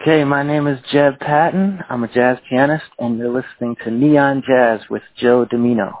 Okay, my name is Jeb Patton. I'm a jazz pianist, and you're listening to Neon Jazz with Joe Domino.